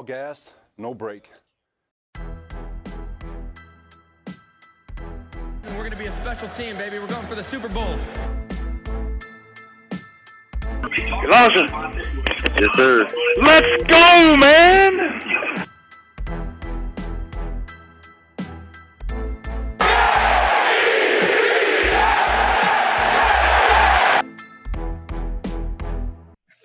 all gas, no brake. We're going to be a special team, baby. We're going for the Super Bowl. Lawson. Yes, sir. Let's go, man!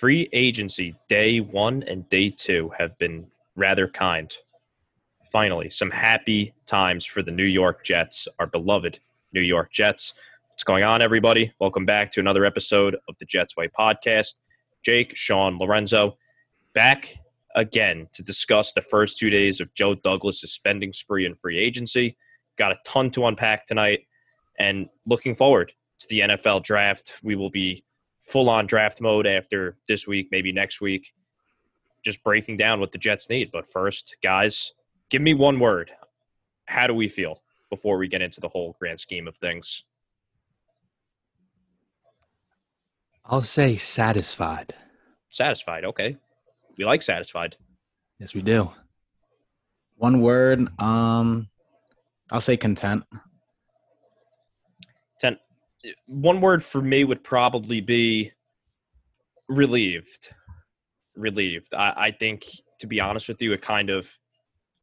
Free agency day one and day two have been rather kind. Finally, some happy times for the New York Jets, our beloved New York Jets. What's going on, everybody? Welcome back to another episode of the Jets Way podcast. Jake, Sean, Lorenzo, back again to discuss the first two days of Joe Douglas' spending spree in free agency. Got a ton to unpack tonight, and looking forward to the NFL draft. We will be full on draft mode after this week, maybe next week. Just breaking down what the Jets need. But first, guys, give me one word. How do we feel before we get into the whole grand scheme of things? I'll say satisfied. Satisfied. Okay. We like satisfied. Yes, we do. One word. Um, I'll say content. One word for me would probably be relieved. Relieved. I, I think, to be honest with you, it kind of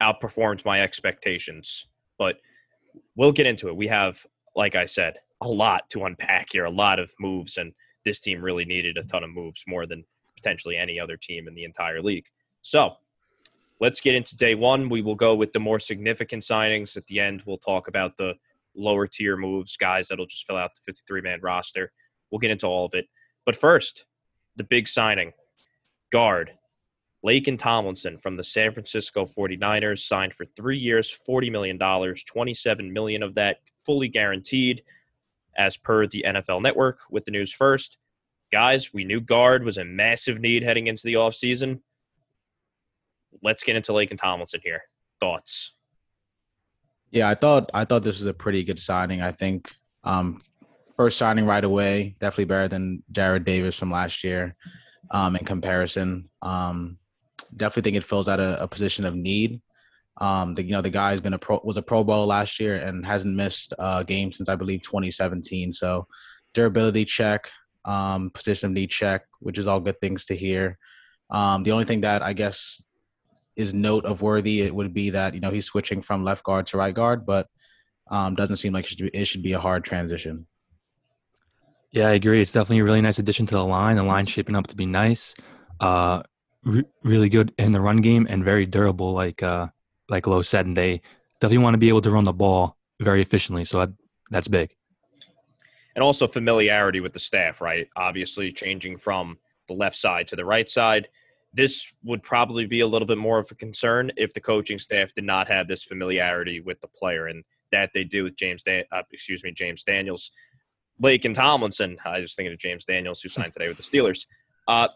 outperformed my expectations. But we'll get into it. We have, like I said, a lot to unpack here, a lot of moves, and this team really needed a ton of moves more than potentially any other team in the entire league. So let's get into day one. We will go with the more significant signings. At the end, we'll talk about the lower tier moves, guys that'll just fill out the 53 man roster. We'll get into all of it. But first, the big signing guard Laken Tomlinson from the San Francisco 49ers signed for three years, $40 million, 27 million of that fully guaranteed as per the NFL network with the news first. Guys, we knew guard was a massive need heading into the offseason. Let's get into Laken Tomlinson here. Thoughts? Yeah, I thought I thought this was a pretty good signing. I think um, first signing right away, definitely better than Jared Davis from last year um, in comparison. Um, definitely think it fills out a, a position of need. Um, the, you know, the guy's been a pro, was a Pro Bowl last year and hasn't missed a game since I believe 2017. So durability check, um, position of need check, which is all good things to hear. Um, the only thing that I guess is note of worthy it would be that you know he's switching from left guard to right guard, but um, doesn't seem like it should, be, it should be a hard transition. Yeah, I agree. It's definitely a really nice addition to the line. The line shaping up to be nice. Uh, re- really good in the run game and very durable, like uh, like Lowe said. And they definitely want to be able to run the ball very efficiently. So that, that's big. And also familiarity with the staff, right? Obviously, changing from the left side to the right side. This would probably be a little bit more of a concern if the coaching staff did not have this familiarity with the player, and that they do with James. Dan- uh, excuse me, James Daniels. Laken Tomlinson. I was thinking of James Daniels, who signed today with the Steelers. Uh,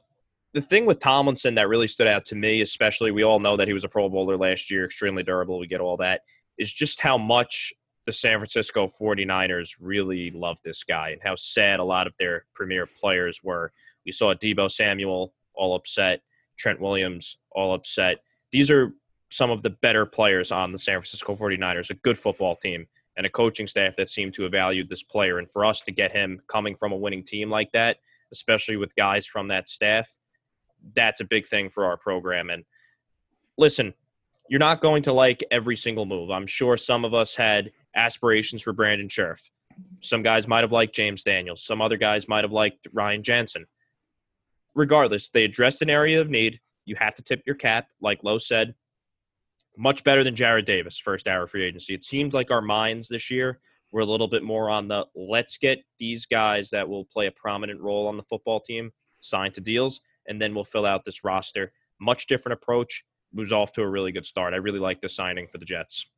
the thing with Tomlinson that really stood out to me, especially we all know that he was a Pro Bowler last year, extremely durable. We get all that. Is just how much the San Francisco 49ers really love this guy and how sad a lot of their premier players were. We saw Deebo Samuel all upset, Trent Williams all upset. These are some of the better players on the San Francisco 49ers, a good football team and a coaching staff that seemed to have valued this player. And for us to get him coming from a winning team like that, especially with guys from that staff, that's a big thing for our program. And listen, you're not going to like every single move. I'm sure some of us had aspirations for Brandon Scherff. Some guys might have liked James Daniels. Some other guys might have liked Ryan Jensen. Regardless, they addressed an area of need. You have to tip your cap, like Lowe said much better than Jared Davis, first hour free agency. It seems like our minds this year were a little bit more on the let's get these guys that will play a prominent role on the football team signed to deals, and then we'll fill out this roster. Much different approach. Moves off to a really good start. I really like the signing for the Jets.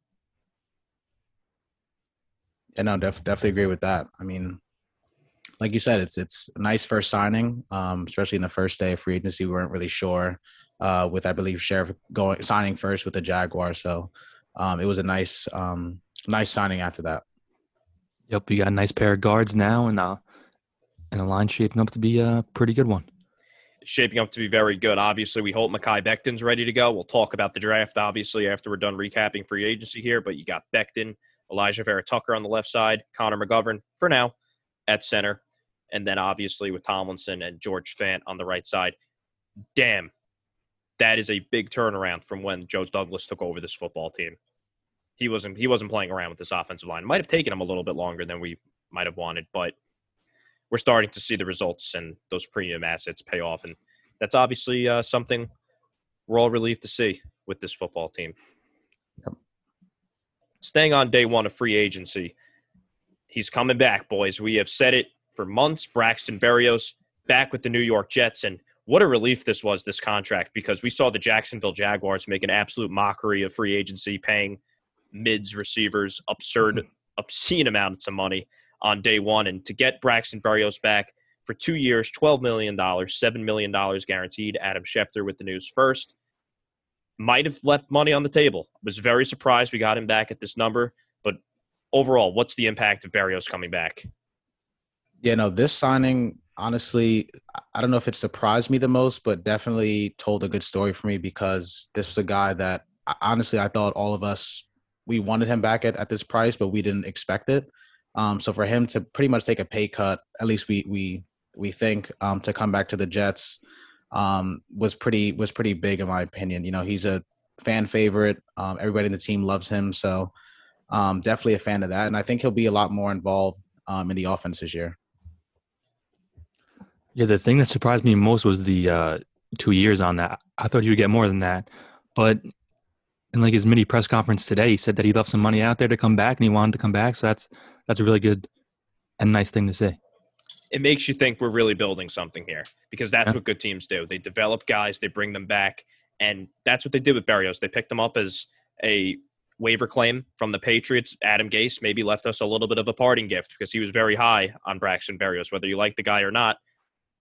Yeah, no, def- definitely agree with that. I mean, like you said, it's it's a nice first signing, um, especially in the first day of free agency. We weren't really sure uh, with I believe Scherff going signing first with the Jaguars. So um, it was a nice um, nice signing after that. Yep, you got a nice pair of guards now, and uh, and a line shaping up to be a pretty good one. shaping up to be very good. Obviously, we hope Mekhi Becton's ready to go. We'll talk about the draft, obviously, after we're done recapping free agency here. But you got Becton, Alijah Vera Tucker on the left side, Connor McGovern for now at center, and then obviously with Tomlinson and George Fant on the right side. Damn, that is a big turnaround from when Joe Douglas took over this football team. He wasn't he wasn't playing around with this offensive line. Might have taken him a little bit longer than we might have wanted, but we're starting to see the results and those premium assets pay off, and that's obviously uh, something we're all relieved to see with this football team. Yep. Staying on day one of free agency, he's coming back, boys. We have said it for months. Braxton Berrios back with the New York Jets, and what a relief this was this contract because we saw the Jacksonville Jaguars make an absolute mockery of free agency, paying mids receivers absurd, mm-hmm. obscene amounts of money on day one. And to get Braxton Berrios back for two years, $12 million, $7 million guaranteed. Adam Schefter with the news first. Might have left money on the table. Was very surprised we got him back at this number. But overall, what's the impact of Berrios coming back? Yeah, no, this signing, honestly, I don't know if it surprised me the most, but definitely told a good story for me because this was a guy that honestly I thought all of us we wanted him back at, at this price, but we didn't expect it. Um, so for him to pretty much take a pay cut, at least we we we think um, to come back to the Jets um, was pretty was pretty big in my opinion. You know, he's a fan favorite. Um, everybody in the team loves him, so um, definitely a fan of that. And I think he'll be a lot more involved um, in the offense this year. Yeah, the thing that surprised me most was the uh, two years on that. I thought he would get more than that, but in like his mini press conference today, he said that he left some money out there to come back and he wanted to come back. So that's that's a really good and nice thing to say. It makes you think we're really building something here because that's yeah. what good teams do. They develop guys, they bring them back, and that's what they did with Berrios. They picked him up as a waiver claim from the Patriots. Adam Gase maybe left us a little bit of a parting gift because he was very high on Braxton Berrios, Whether you like the guy or not,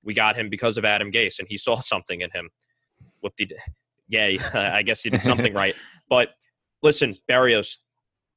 we got him because of Adam Gase, and he saw something in him. What did? Yay! I guess he did something right. But listen, Berrios,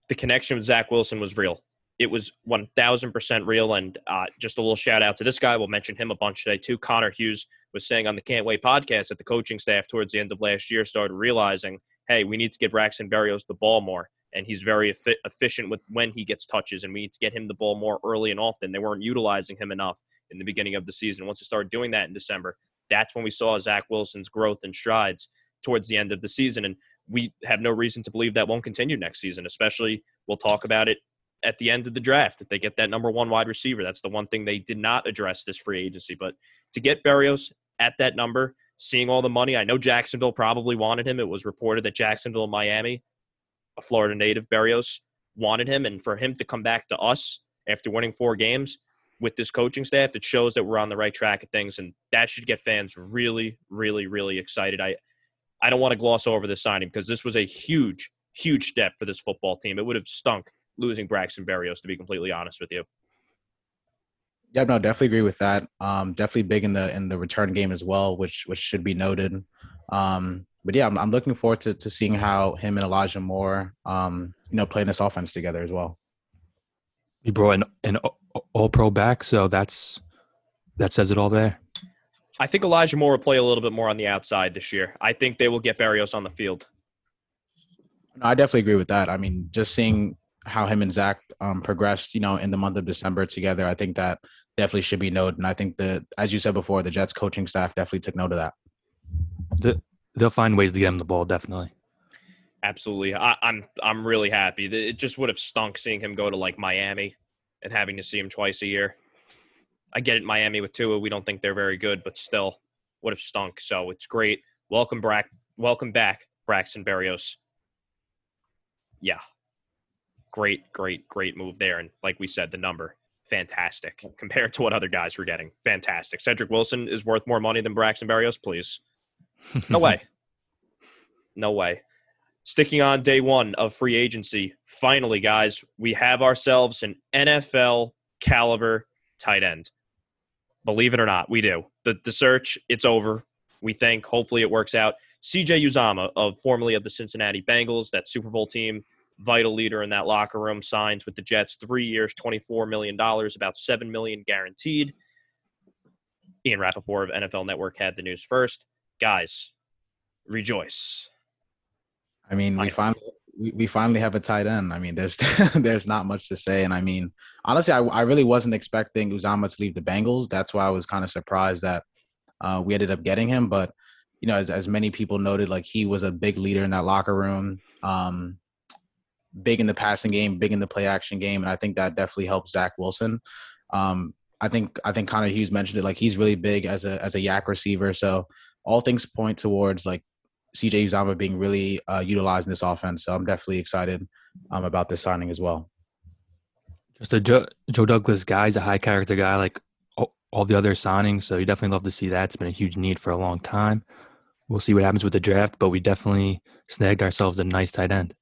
the connection with Zach Wilson was real it was 1000% real. And uh, just a little shout out to this guy. We'll mention him a bunch today, too. Connor Hughes was saying on the Can't Wait podcast that the coaching staff towards the end of last year started realizing, hey, we need to give Braxton Berrios the ball more. And he's very efficient with when he gets touches, and we need to get him the ball more early and often. They weren't utilizing him enough in the beginning of the season. Once they started doing that in December, that's when we saw Zach Wilson's growth and strides towards the end of the season. And we have no reason to believe that won't continue next season, especially we'll talk about it at the end of the draft if they get that number one wide receiver. That's the one thing they did not address this free agency. But to get Berrios at that number, seeing all the money, I know Jacksonville probably wanted him. It was reported that Jacksonville and Miami, a Florida native, Berrios, wanted him. And for him to come back to us after winning four games with this coaching staff, it shows that we're on the right track of things. And that should get fans really, really, really excited. I, I don't want to gloss over this signing because this was a huge, huge step for this football team. It would have stunk losing Braxton Berrios, to be completely honest with you. Yeah, no, definitely agree with that. Um, definitely big in the in the return game as well, which which should be noted. Um, but yeah, I'm, I'm looking forward to, to seeing how him and Elijah Moore, um, you know, playing this offense together as well. He brought an, an all pro back, so that's that says it all there. I think Elijah Moore will play a little bit more on the outside this year. I think they will get Berrios on the field. No, I definitely agree with that. I mean, just seeing how him and Zach um, progressed, you know, in the month of December together. I think that definitely should be noted. And I think that, as you said before, the Jets coaching staff definitely took note of that. The, they'll find ways to get him the ball, definitely. Absolutely, I, I'm I'm really happy. It just would have stunk seeing him go to like Miami and having to see him twice a year. I get it, Miami with Tua. We don't think they're very good, but still, would have stunk. So it's great. Welcome back, welcome back, Braxton Berrios. Yeah, great, great, great move there. And like we said, the number fantastic compared to what other guys were getting. Fantastic. Cedric Wilson is worth more money than Braxton Berrios, please. No way. No way. Sticking on day one of free agency, finally, guys, we have ourselves an NFL caliber tight end. Believe it or not, we do. The the search, it's over. We think hopefully it works out. CJ Uzomah, of formerly of the Cincinnati Bengals, that Super Bowl team vital leader in that locker room, signs with the Jets three years, $24 million, about 7 million guaranteed. Ian Rapoport of NFL Network had the news first. Guys, rejoice. I mean, we finally we, we finally have a tight end. I mean, there's there's not much to say, and I mean, honestly, I, I really wasn't expecting Uzomah to leave the Bengals. That's why I was kind of surprised that uh, we ended up getting him. But you know, as as many people noted, like he was a big leader in that locker room, um, big in the passing game, big in the play action game, and I think that definitely helped Zach Wilson. Um, I think I think Connor Hughes mentioned it, like he's really big as a as a YAC receiver. So all things point towards like CJ Uzomah being really uh, utilized in this offense. So I'm definitely excited um, about this signing as well. Just a Joe, Joe Douglas guy. He's a high character guy, like all, all the other signings. So you definitely love to see that. It's been a huge need for a long time. We'll see what happens with the draft, but we definitely snagged ourselves a nice tight end.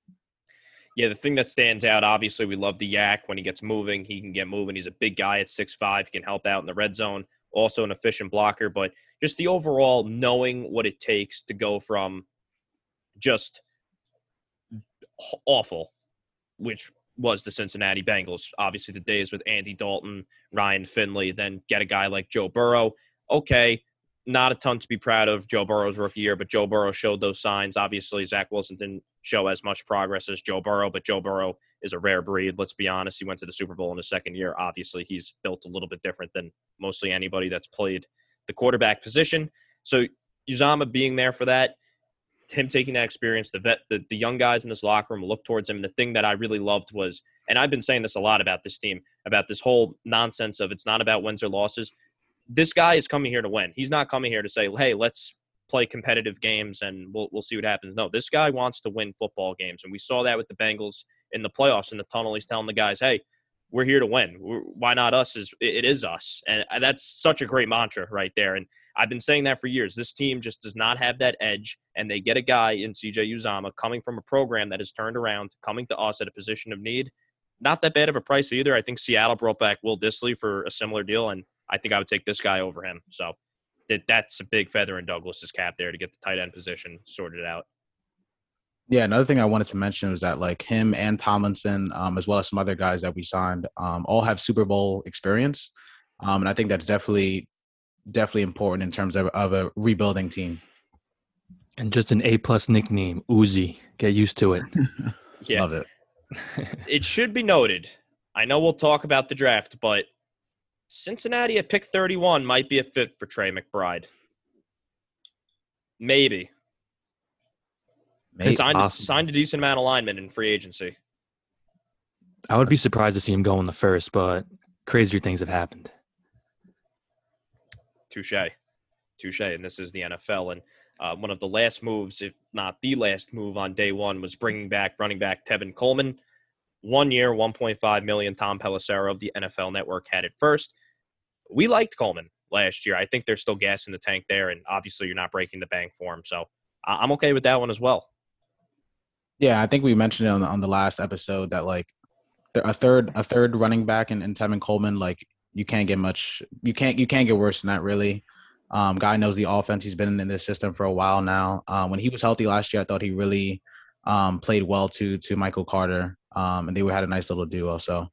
Yeah, the thing that stands out, obviously, we love the YAC when he gets moving. He can get moving. He's a big guy at six five. He can help out in the red zone. Also an efficient blocker, but just the overall knowing what it takes to go from just awful, which was the Cincinnati Bengals. Obviously, the days with Andy Dalton, Ryan Finley, then get a guy like Joe Burrow. Okay, not a ton to be proud of Joe Burrow's rookie year, but Joe Burrow showed those signs. Obviously, Zach Wilson didn't show as much progress as Joe Burrow, but Joe Burrow is a rare breed. Let's be honest. He went to the Super Bowl in his second year. Obviously, he's built a little bit different than mostly anybody that's played the quarterback position. So Uzomah being there for that, him taking that experience, the vet, the, the young guys in this locker room look towards him. And the thing that I really loved was, and I've been saying this a lot about this team, about this whole nonsense of it's not about wins or losses. This guy is coming here to win. He's not coming here to say, "Hey, let's play competitive games and we'll we'll see what happens." No, this guy wants to win football games, and we saw that with the Bengals in the playoffs in the tunnel. He's telling the guys, "Hey, we're here to win. We're, why not us? Is it is us?" And that's such a great mantra right there. And I've been saying that for years. This team just does not have that edge, and they get a guy in CJ Uzomah coming from a program that has turned around, coming to us at a position of need. Not that bad of a price either. I think Seattle brought back Will Dissly for a similar deal, and I think I would take this guy over him. So that that's a big feather in Douglas's cap there to get the tight end position sorted out. Yeah, another thing I wanted to mention was that like him and Tomlinson, um, as well as some other guys that we signed, um, all have Super Bowl experience, um, and I think that's definitely definitely important in terms of, of a rebuilding team. And just an A plus nickname, Uzi. Get used to it. Yeah, Love it. it should be noted. I know we'll talk about the draft, but Cincinnati at pick 31 might be a fit for Trey McBride. Maybe. Maybe. Signed, signed a decent amount of linemen in free agency. I would be surprised to see him go in the first, but crazier things have happened. Touche. Touche. And this is the NFL. And uh, one of the last moves, if not the last move on day one, was bringing back running back Tevin Coleman. One year, 1.5 million. Tom Pelissero of the NFL Network had it first. We liked Coleman last year. I think there's still gas in the tank there, and obviously you're not breaking the bank for him. So I'm okay with that one as well. Yeah, I think we mentioned it on the, on the last episode that like a third a third running back in, in Tevin Coleman, like you can't get much you can't you can't get worse than that really. Um, guy knows the offense. He's been in this system for a while now. Um, when he was healthy last year, I thought he really um, played well to to Michael Carter, um, and they had a nice little duo. So,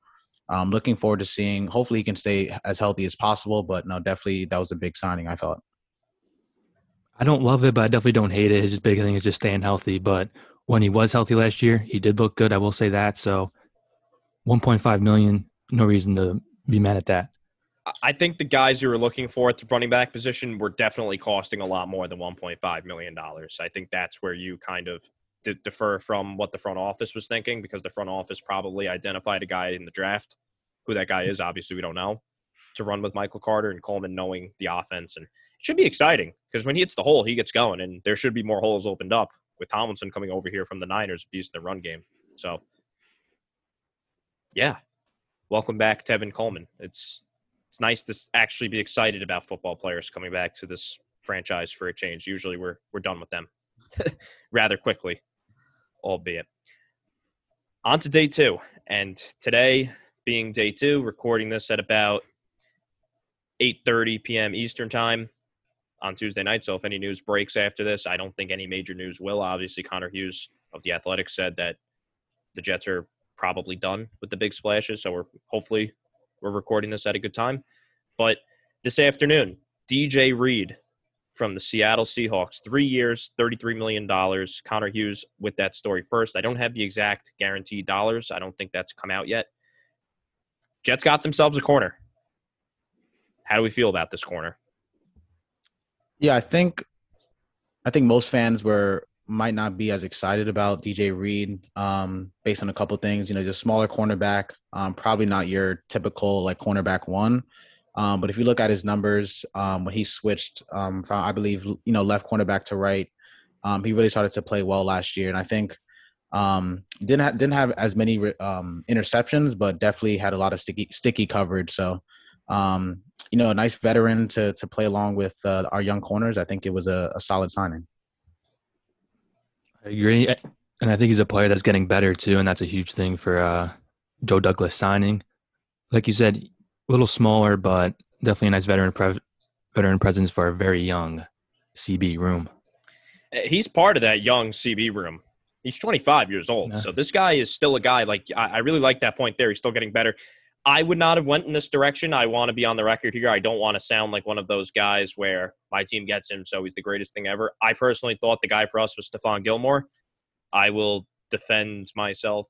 um, looking forward to seeing. Hopefully, he can stay as healthy as possible. But no, definitely that was a big signing. I thought. I don't love it, but I definitely don't hate it. His big thing is just staying healthy. But when he was healthy last year, he did look good. I will say that. So, 1.5 million, no reason to be mad at that. I- I think the guys you were looking for at the running back position were definitely costing a lot more than 1.5 million dollars. I think that's where you kind of d- defer from what the front office was thinking because the front office probably identified a guy in the draft. Who that guy is, obviously, we don't know. To run with Michael Carter and Coleman knowing the offense, and it should be exciting because when he hits the hole, he gets going, and there should be more holes opened up with Tomlinson coming over here from the Niners, a beast the run game. So, yeah, welcome back, Tevin Coleman. It's it's nice to actually be excited about football players coming back to this franchise for a change. Usually, we're we're done with them rather quickly, albeit. On to day two, and today being day two, recording this at about 8:30 p.m. Eastern time on Tuesday night. So if any news breaks after this, I don't think any major news will. Obviously, Connor Hughes of the Athletic said that the Jets are probably done with the big splashes. So we're hopefully we're recording this at a good time. But this afternoon, DJ Reed from the Seattle Seahawks, three years, $33 million. Connor Hughes with that story first. I don't have the exact guaranteed dollars. I don't think that's come out yet. Jets got themselves a corner. How do we feel about this corner? Yeah, I think I think most fans were might not be as excited about DJ Reed um, based on a couple things. You know, just smaller cornerback, um, probably not your typical like cornerback one. Um, but if you look at his numbers, um, when he switched um, from, I believe, you know, left cornerback to right, um, he really started to play well last year. And I think um, didn't ha- didn't have as many um, interceptions, but definitely had a lot of sticky sticky coverage. So, you know, a nice veteran to to play along with uh, our young corners. I think it was a, a solid signing. I agree, and I think he's a player that's getting better too, and that's a huge thing for uh, Joe Douglas signing. Like you said, a little smaller, but definitely a nice veteran pre- veteran presence for a very young CB room. Eh, he's part of that young CB room. He's 25 years old, yeah. so this guy is still a guy. Like I, I really like that point there. He's still getting better. I would not have went in this direction. I want to be on the record here. I don't want to sound like one of those guys where my team gets him, so he's the greatest thing ever. I personally thought the guy for us was Stephon Gilmore. I will defend myself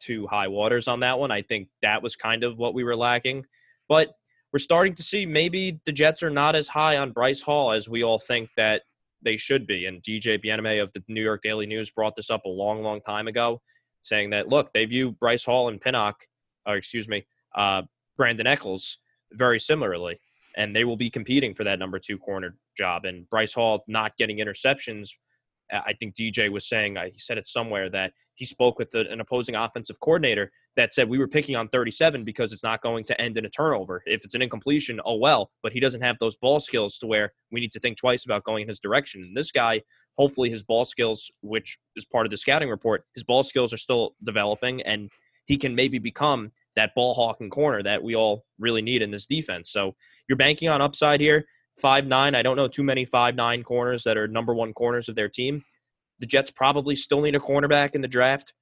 to high waters on that one. I think that was kind of what we were lacking. But we're starting to see maybe the Jets are not as high on Bryce Hall as we all think that they should be. And DJ Bien-Aime of the New York Daily News brought this up a long, long time ago, saying that, look, they view Bryce Hall and Pinnock, or excuse me, uh, Brandon Echols very similarly. And they will be competing for that number two corner job. And Bryce Hall not getting interceptions I think DJ was saying, uh, he said it somewhere that he spoke with an opposing offensive coordinator that said we were picking on 37 because it's not going to end in a turnover. If it's an incompletion, oh well, but he doesn't have those ball skills to where we need to think twice about going in his direction. And this guy, hopefully his ball skills, which is part of the scouting report, his ball skills are still developing and he can maybe become that ball hawking corner that we all really need in this defense. So you're banking on upside here five nine. I don't know too many five nine corners that are number one corners of their team. The Jets probably still need a cornerback in the draft.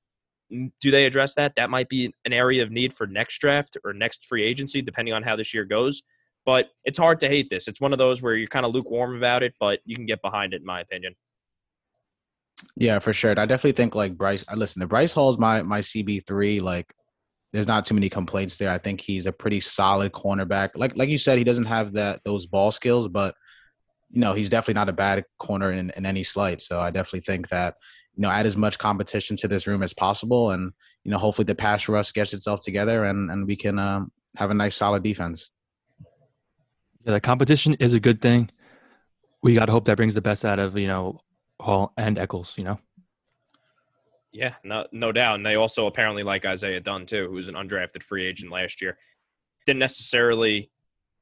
Do they address that? That might be an area of need for next draft or next free agency, depending on how this year goes. But it's hard to hate this. It's one of those where you're kind of lukewarm about it, but you can get behind it, in my opinion. Yeah, for sure. I definitely think like Bryce. Listen to Bryce Hall's my my CB three. Like there's not too many complaints there. I think he's a pretty solid cornerback. Like like you said, he doesn't have that those ball skills, but you know he's definitely not a bad corner in, in any slight. So I definitely think that you know add as much competition to this room as possible, and you know hopefully the pass rush gets itself together, and and we can um, have a nice solid defense. Yeah, the competition is a good thing. We got to hope that brings the best out of you know Hall and Echols. You know. Yeah, no, no doubt. And they also apparently like Isaiah Dunn too, who's an undrafted free agent last year. Didn't necessarily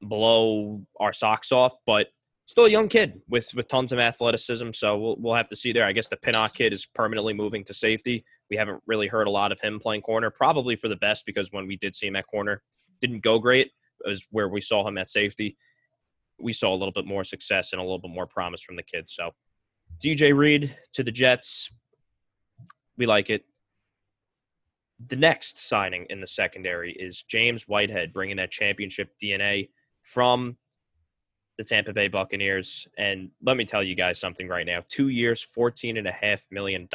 blow our socks off, but still a young kid with with tons of athleticism. So we'll we'll have to see there. I guess the Pinnock kid is permanently moving to safety. We haven't really heard a lot of him playing corner, probably for the best because when we did see him at corner, didn't go great. Was where we saw him at safety. We saw a little bit more success and a little bit more promise from the kid. So DJ Reed to the Jets. We like it. The next signing in the secondary is James Whitehead, bringing that championship DNA from the Tampa Bay Buccaneers. And let me tell you guys something right now. Two years, $14.5 million.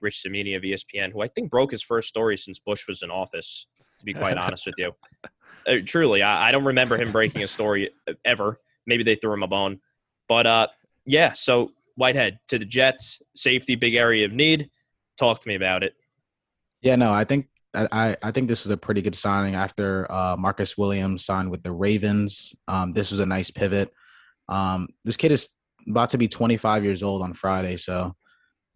Rich Cimini of ESPN, who I think broke his first story since Bush was in office, to be quite honest with you. Uh, truly, I, I, don't remember him breaking a story ever. Maybe they threw him a bone. But uh, yeah, so Whitehead to the Jets, safety, big area of need. Talk to me about it. Yeah, no, I think I, I think this is a pretty good signing after uh, Marcus Williams signed with the Ravens. Um, this was a nice pivot. Um, this kid is about to be 25 years old on Friday, so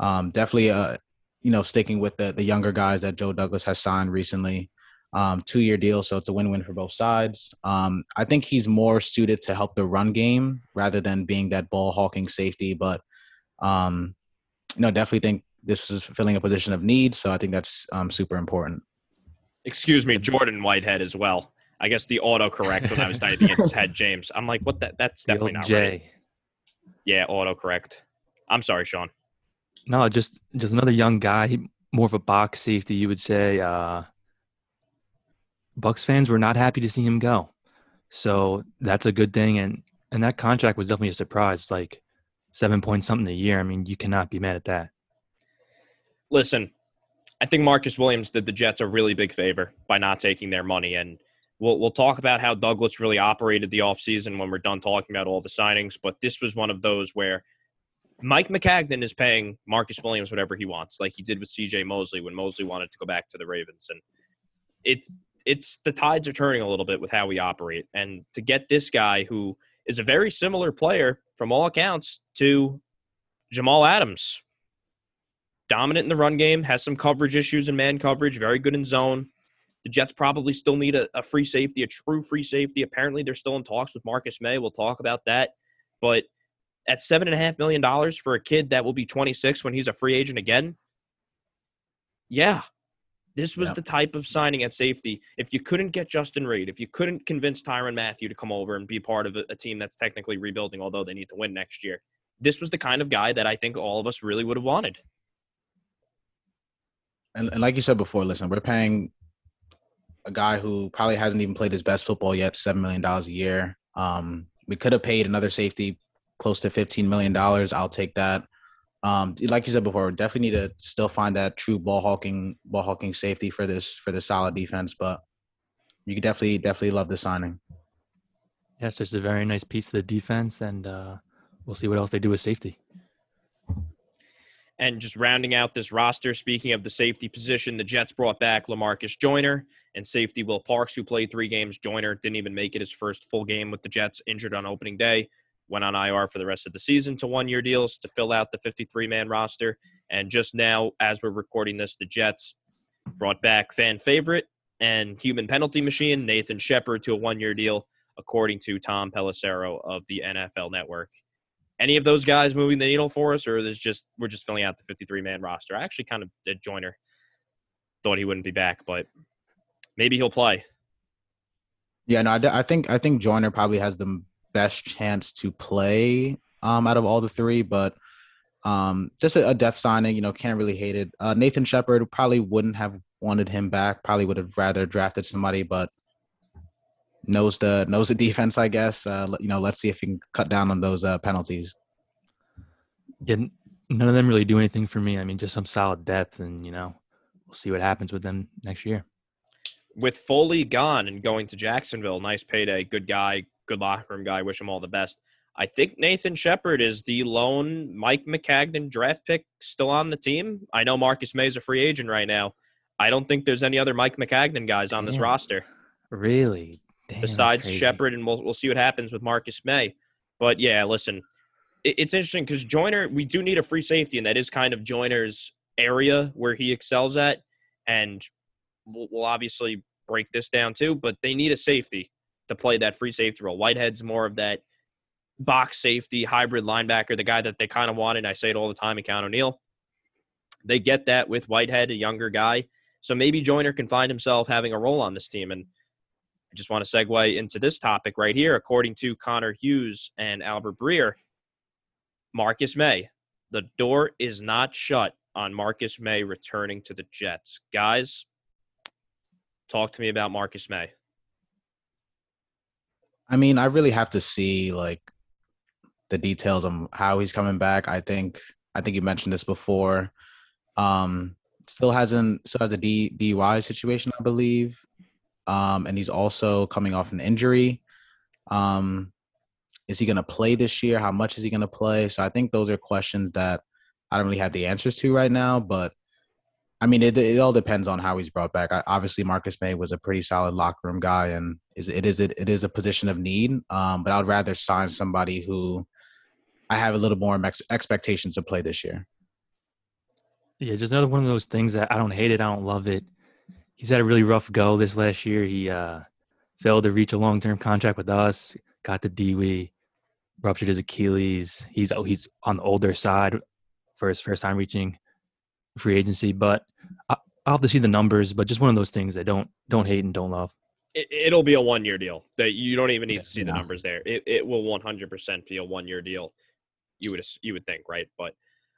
um, definitely, uh, you know, sticking with the the younger guys that Joe Douglas has signed recently. Um, two year deal, so it's a win win for both sides. Um, I think he's more suited to help the run game rather than being that ball hawking safety. But um, you know, definitely think this is filling a position of need. So I think that's um, super important. Excuse me, Jordan Whitehead as well. I guess the autocorrect when I was typing it had James. I'm like, what? That that's definitely not J. right. Yeah, autocorrect. I'm sorry, Sean. No, just just another young guy, more of a box safety, you would say. Uh, Bucks fans were not happy to see him go, so that's a good thing. And and that contract was definitely a surprise. Like seven point something a year. I mean, you cannot be mad at that. Listen, I think Marcus Williams did the Jets a really big favor by not taking their money. And we'll, we'll talk about how Douglas really operated the offseason when we're done talking about all the signings. But this was one of those where Mike Maccagnan is paying Marcus Williams whatever he wants, like he did with CJ Mosley when Mosley wanted to go back to the Ravens. And it's it's the tides are turning a little bit with how we operate. And to get this guy who is a very similar player from all accounts to Jamal Adams, dominant in the run game, has some coverage issues in man coverage, very good in zone. The Jets probably still need a, a, free safety, a true free safety. Apparently, they're still in talks with Marcus Maye. We'll talk about that. But at seven and a half million dollars for a kid that will be 26 when he's a free agent again, yeah, this was the type of signing at safety. If you couldn't get Justin Reid, if you couldn't convince Tyrann Mathieu to come over and be part of a, a team that's technically rebuilding, although they need to win next year, this was the kind of guy that I think all of us really would have wanted and, and like you said before, listen, we're paying a guy who probably hasn't even played his best football yet, seven million dollars a year. Um, we could have paid another safety close to fifteen million dollars. I'll take that. Um, like you said before, we definitely need to still find that true ball hawking ball hawking safety for this for this solid defense. But you could definitely definitely love the signing. Yes, just a very nice piece of the defense, and uh, we'll see what else they do with safety. And just rounding out this roster, speaking of the safety position, the Jets brought back Lamarcus Joyner and safety Will Parks, who played three games. Joyner didn't even make it his first full game with the Jets, injured on opening day. Went on IR for the rest of the season to one year deals to fill out the 53 man roster. And just now, as we're recording this, the Jets brought back fan favorite and human penalty machine Nathan Shepherd to a one year deal, according to Tom Pelissero of the NFL Network any of those guys moving the needle for us, or is just we're just filling out the 53 man roster? I actually kind of did Joyner. Thought he wouldn't be back, but maybe he'll play. Yeah, no, I, I think I think Joyner probably has the best chance to play um, out of all the three, but um, just a, a depth signing. You know, can't really hate it. Uh, Nathan Shepherd probably wouldn't have wanted him back. Probably would have rather drafted somebody, but knows the knows the defense, I guess. Uh, you know, let's see if he can cut down on those uh, penalties. Yeah, none of them really do anything for me. I mean, just some solid depth, and you know, we'll see what happens with them next year. With Foley gone and going to Jacksonville, nice payday, good guy, good locker room guy. Wish him all the best. I think Nathan Shepherd is the lone Mike Maccagnan draft pick still on the team. I know Marcus Maye is a free agent right now. I don't think there's any other Mike Maccagnan guys on this roster. Really? Damn, besides Shepherd, and we'll we'll see what happens with Marcus Maye. But yeah, listen, it, it's interesting because Joyner, we do need a free safety, and that is kind of Joyner's area where he excels at, and we'll, we'll obviously break this down too. But they need a safety to play that free safety role. Whitehead's more of that box safety hybrid linebacker, the guy that they kind of wanted. I say it all the time, Count O'Neill. They get that with Whitehead, a younger guy. So maybe Joyner can find himself having a role on this team. And I just want to segue into this topic right here. According to Connor Hughes and Albert Breer, Marcus Maye, the door is not shut on Marcus Maye returning to the Jets. Guys, talk to me about Marcus Maye. I mean, I really have to see like the details of how he's coming back. I think I think you mentioned this before. Um still hasn't still has a D DUI situation, I believe um, and he's also coming off an injury. Um, is he going to play this year? How much is he going to play? So I think those are questions that I don't really have the answers to right now. But I mean, it, it all depends on how he's brought back. I, obviously, Marcus Maye was a pretty solid locker room guy, and is it is it, it is a position of need. Um, but I would rather sign somebody who I have a little more ex- expectations to play this year. Yeah, just another one of those things that I don't hate it, I don't love it he's had a really rough go this last year. He uh, failed to reach a long term contract with us. Got the DWI, ruptured his Achilles. He's oh, he's on the older side for his first time reaching free agency. But I, will have to see the numbers. But just one of those things that don't don't hate and don't love. It, will be a one year deal. That you don't even need to see yeah. the numbers there. It it will one hundred percent be a one year deal. You would you would think right, but.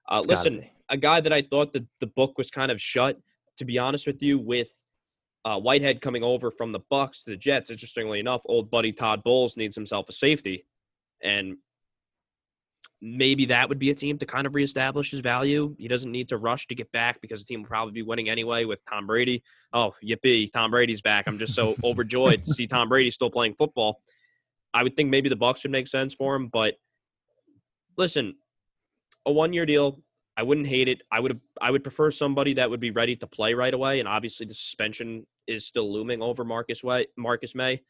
Uh, listen, a guy that I thought that the book was kind of shut. To be honest with you, with uh, Whitehead coming over from the Bucks to the Jets. Interestingly enough, old buddy Todd Bowles needs himself a safety. And maybe that would be a team to kind of reestablish his value. He doesn't need to rush to get back because the team will probably be winning anyway with Tom Brady. Oh, yippee, Tom Brady's back. I'm just so overjoyed to see Tom Brady still playing football. I would think maybe the Bucks would make sense for him, but listen, a one year deal, I wouldn't hate it. I would I would prefer somebody that would be ready to play right away. And obviously, the suspension is still looming over Marcus Way, Marcus Maye.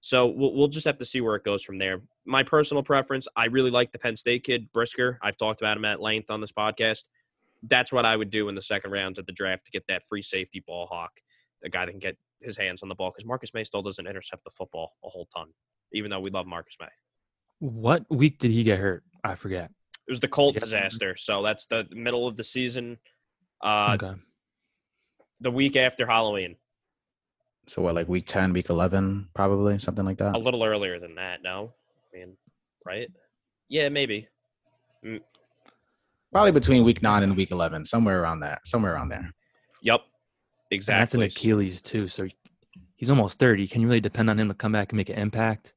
So we'll, we'll just have to see where it goes from there. My personal preference, I really like the Penn State kid, Brisker. I've talked about him at length on this podcast. That's what I would do in the second round of the draft to get that free safety ball hawk, the guy that can get his hands on the ball because Marcus Maye still doesn't intercept the football a whole ton, even though we love Marcus Maye. What week did he get hurt? I forget. It was the Colt disaster. So that's the middle of the season, uh, okay. the week after Halloween. So what, like week ten, week eleven, probably something like that. A little earlier than that, no? I mean, right? Yeah, maybe. Probably between week nine and week eleven, somewhere around that. Somewhere around there. Yep. And that's an Achilles too. So he's almost thirty. Can you really depend on him to come back and make an impact?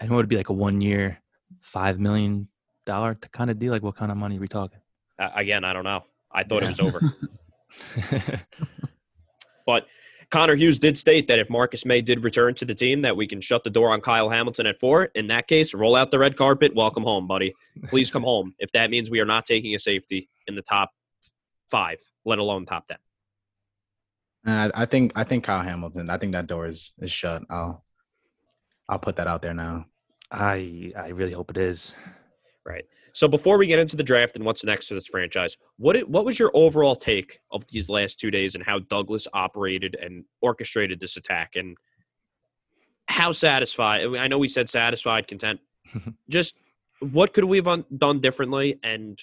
And what would be like a one year, five million dollar to kind of deal? Like what kind of money are we talking? Uh, again, I don't know. I thought Yeah. it was over. But Connor Hughes did state that if Marcus Maye did return to the team, that we can shut the door on Kyle Hamilton at four. In that case, roll out the red carpet. Welcome home, buddy. Please come home. If that means we are not taking a safety in the top five, let alone top ten. And I, I think I think Kyle Hamilton. I think that door is is shut. I'll I'll put that out there now. I I really hope it is. Right. So before we get into the draft and what's next for this franchise, what it, what was your overall take of these last two days and how Douglas operated and orchestrated this attack and how satisfied? I know we said satisfied, content. Just what could we have done differently, and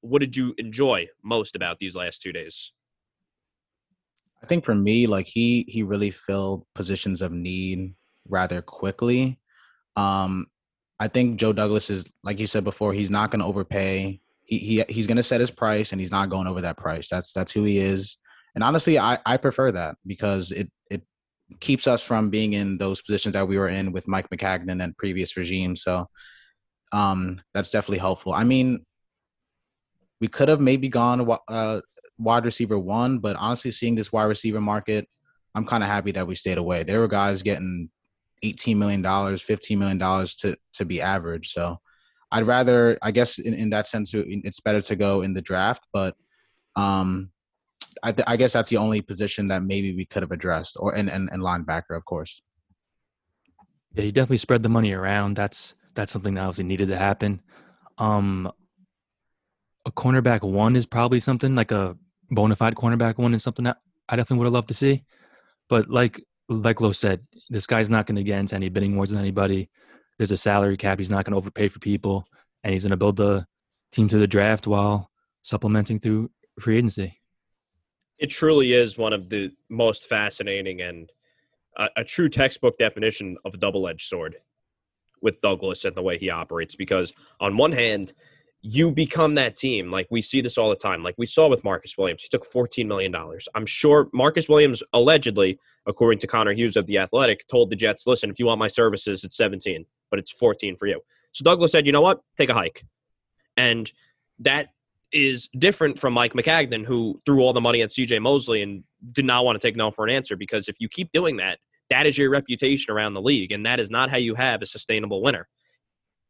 what did you enjoy most about these last two days? I think for me, like he he really filled positions of need rather quickly. Um, I think Joe Douglas is like you said before, he's not going to overpay. He he he's going to set his price, and he's not going over that price. That's that's who he is. And honestly, I I prefer that because it it keeps us from being in those positions that we were in with Mike Maccagnan and previous regime. So, um, that's definitely helpful. I mean, we could have maybe gone uh wide receiver one, but honestly, seeing this wide receiver market, I'm kind of happy that we stayed away. There were guys getting 18 million dollars, 15 million dollars to to be average. So I'd rather, I guess, in, in that sense, it's better to go in the draft. But um, I, th- I guess that's the only position that maybe we could have addressed, or and and, and linebacker, of course. Yeah, you definitely spread the money around. That's that's something that obviously needed to happen. Um, a cornerback one is probably something like a bona fide cornerback one is something that I definitely would have loved to see. But like like Lo said, this guy's not going to get into any bidding wars with anybody. There's a salary cap. He's not going to overpay for people, and he's going to build the team through the draft while supplementing through free agency. It truly is one of the most fascinating and a, a true textbook definition of a double-edged sword with Douglas and the way he operates. Because on one hand, you become that team. Like we see this all the time. Like we saw with Marcus Williams, he took fourteen million dollars. I'm sure Marcus Williams allegedly, according to Connor Hughes of the Athletic, told the Jets, "Listen, if you want my services, it's 17, but it's 14 for you." So Douglas said, "You know what? Take a hike," and that is different from Mike Maccagnan, who threw all the money at CJ Mosley and did not want to take no for an answer. Because if you keep doing that, that is your reputation around the league, and that is not how you have a sustainable winner.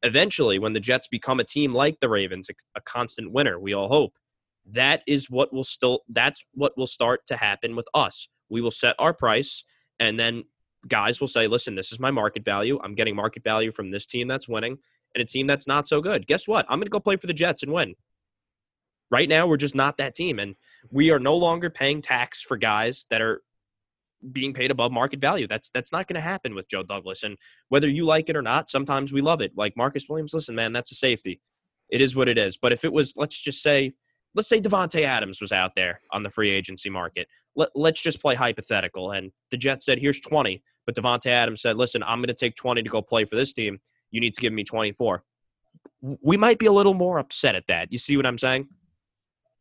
Eventually, when the Jets become a team like the Ravens, a, constant winner, we all hope, that is what will still that's what will start to happen with us. We will set our price, and then guys will say, "Listen, this is my market value. I'm getting market value from this team that's winning." And a team that's not so good. Guess what? I'm going to go play for the Jets and win. Right now, we're just not that team. And we are no longer paying tax for guys that are being paid above market value. That's that's not going to happen with Joe Douglas. And whether you like it or not, sometimes we love it. Like Marcus Williams, listen, man, that's a safety. It is what it is. But if it was, let's just say, let's say Davante Adams was out there on the free agency market. Let, let's just play hypothetical. And the Jets said, here's 20. But Davante Adams said, listen, I'm going to take 20 to go play for this team. You need to give me 24. We might be a little more upset at that. You see what I'm saying?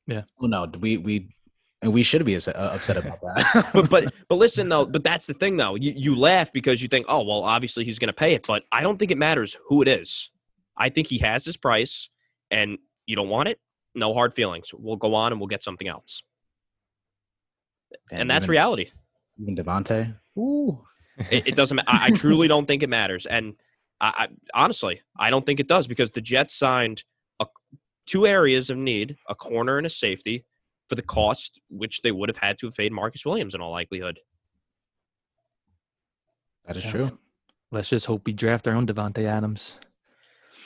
Yeah. Oh no, we we and we should be upset, uh, upset about that. but but but listen though, but that's the thing though. You you laugh because you think, oh well, obviously he's going to pay it, but I don't think it matters who it is. I think he has his price, and you don't want it. No hard feelings. We'll go on and we'll get something else, Damn, and that's even, reality. Even Davante. Ooh. It, it doesn't. I, I truly don't think it matters, and I, I honestly I don't think it does because the Jets signed a, two areas of need: a corner and a safety, for the cost which they would have had to have paid Marcus Williams in all likelihood. That is Yeah. true. Let's just hope we draft our own Davante Adams.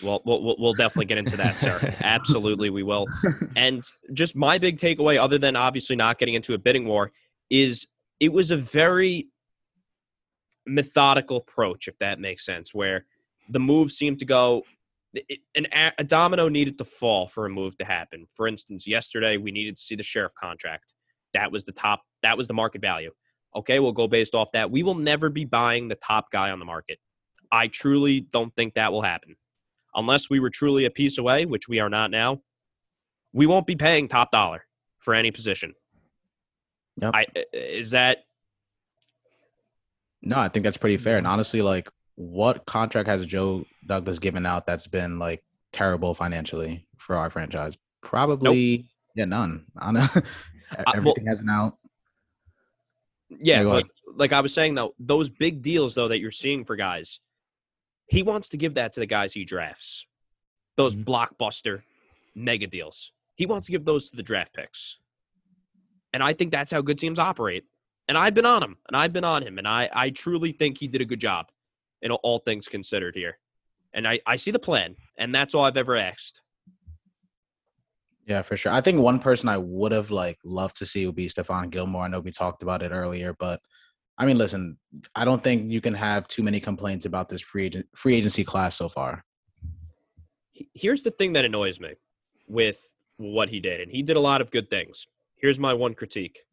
Well, we'll, we'll- we'll definitely get into that, sir. Absolutely, we will. And just my big takeaway, other than obviously not getting into a bidding war, is it was a very methodical approach, if that makes sense, where the move seemed to go. It- An, a- a domino needed to fall for a move to happen. For instance, yesterday we needed to see the Scherff contract. That was the top. That was the market value. Okay, we'll go based off that. We will never be buying the top guy on the market. I truly don't think that will happen unless we were truly a piece away, which we are not now, we won't be paying top dollar for any position. Yep. I is that No, I think that's pretty fair. And honestly, like, what contract has Joe Douglas given out that's been like terrible financially for our franchise? Probably, yeah, none. I know well- everything has an out. yeah, Yeah, like like I was saying though, those big deals though that you're seeing for guys, he wants to give that to the guys he drafts. Those Mhm. blockbuster mega deals. He wants to give those to the draft picks. And I think that's how good teams operate. And I've been on him, and I've been on him, and I, I truly think he did a good job in all things considered here. And I, I see the plan, and that's all I've ever asked. Yeah, for sure. I think one person I would have like loved to see would be Stephon Gilmore. I know we talked about it earlier, but I mean, listen, I don't think you can have too many complaints about this free agent free agency class so far. Here's the thing that annoys me with what he did, and he did a lot of good things. Here's my one critique.